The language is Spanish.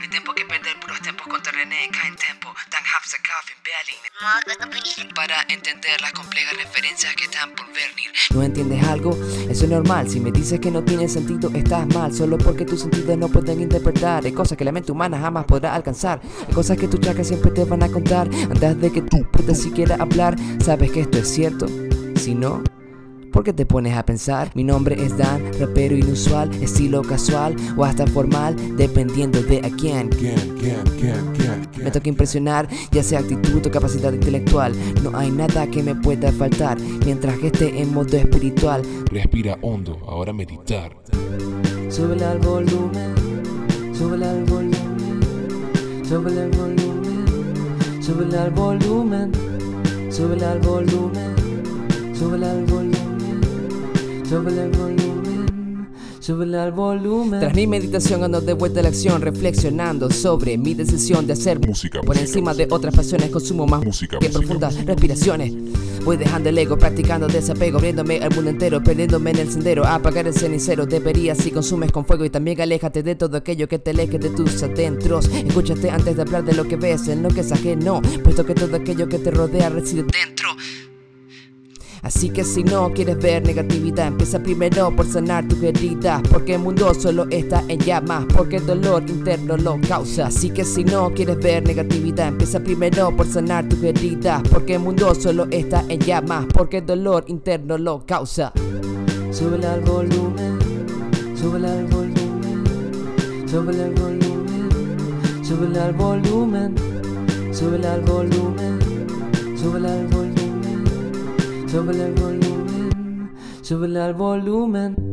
hay tiempo que perder, puros tiempos contra René, caen tempo, dan coffin. Ma, questo è bellissimo. Para entender las complejas referencias que están por venir. ¿No entiendes algo? Eso es normal. Si me dices que no tiene sentido, estás mal. Solo porque tus sentidos no pueden interpretar. Hay cosas que la mente humana jamás podrá alcanzar. Hay cosas que tus chakras siempre te van a contar. Antes de que tú puedas siquiera hablar, sabes que esto es cierto. Si no, ¿Por qué te pones a pensar? Mi nombre es Dan, rapero inusual, estilo casual o hasta formal, dependiendo de a quién. Me toca impresionar, ya sea actitud o capacidad intelectual. No hay nada que me pueda faltar mientras que esté en modo espiritual. Respira hondo, ahora meditar. Súbele al volumen, súbele al volumen, súbele al volumen, súbele al volumen, súbele al volumen, súbele al volumen, súbele al volumen. Tras mi meditación ando de vuelta a la acción, reflexionando sobre mi decisión de hacer Música, por música, encima de otras pasiones, consumo más Música, que música, profundas música. respiraciones. Voy dejando el ego, practicando desapego, abriéndome al mundo entero, perdiéndome en el sendero, apagar el cenicero. Deberías si consumes con fuego y también aléjate de todo aquello que te aleje de tus adentros. Escúchate antes de hablar de lo que ves, en lo que es ajeno, puesto que todo aquello que te rodea reside dentro. Así que si no quieres ver negatividad, empieza primero por sanar tu herida. Porque el mundo solo está en llamas, porque el dolor interno lo causa. Así que si no quieres ver negatividad, empieza primero por sanar tu herida. Porque el mundo solo está en llamas, porque el dolor interno lo causa. Súbele al volumen, súbele al volumen, súbele al volumen, súbele al volumen, súbele al volumen, súbele al volumen. Súbele al volumen, súbele al volumen.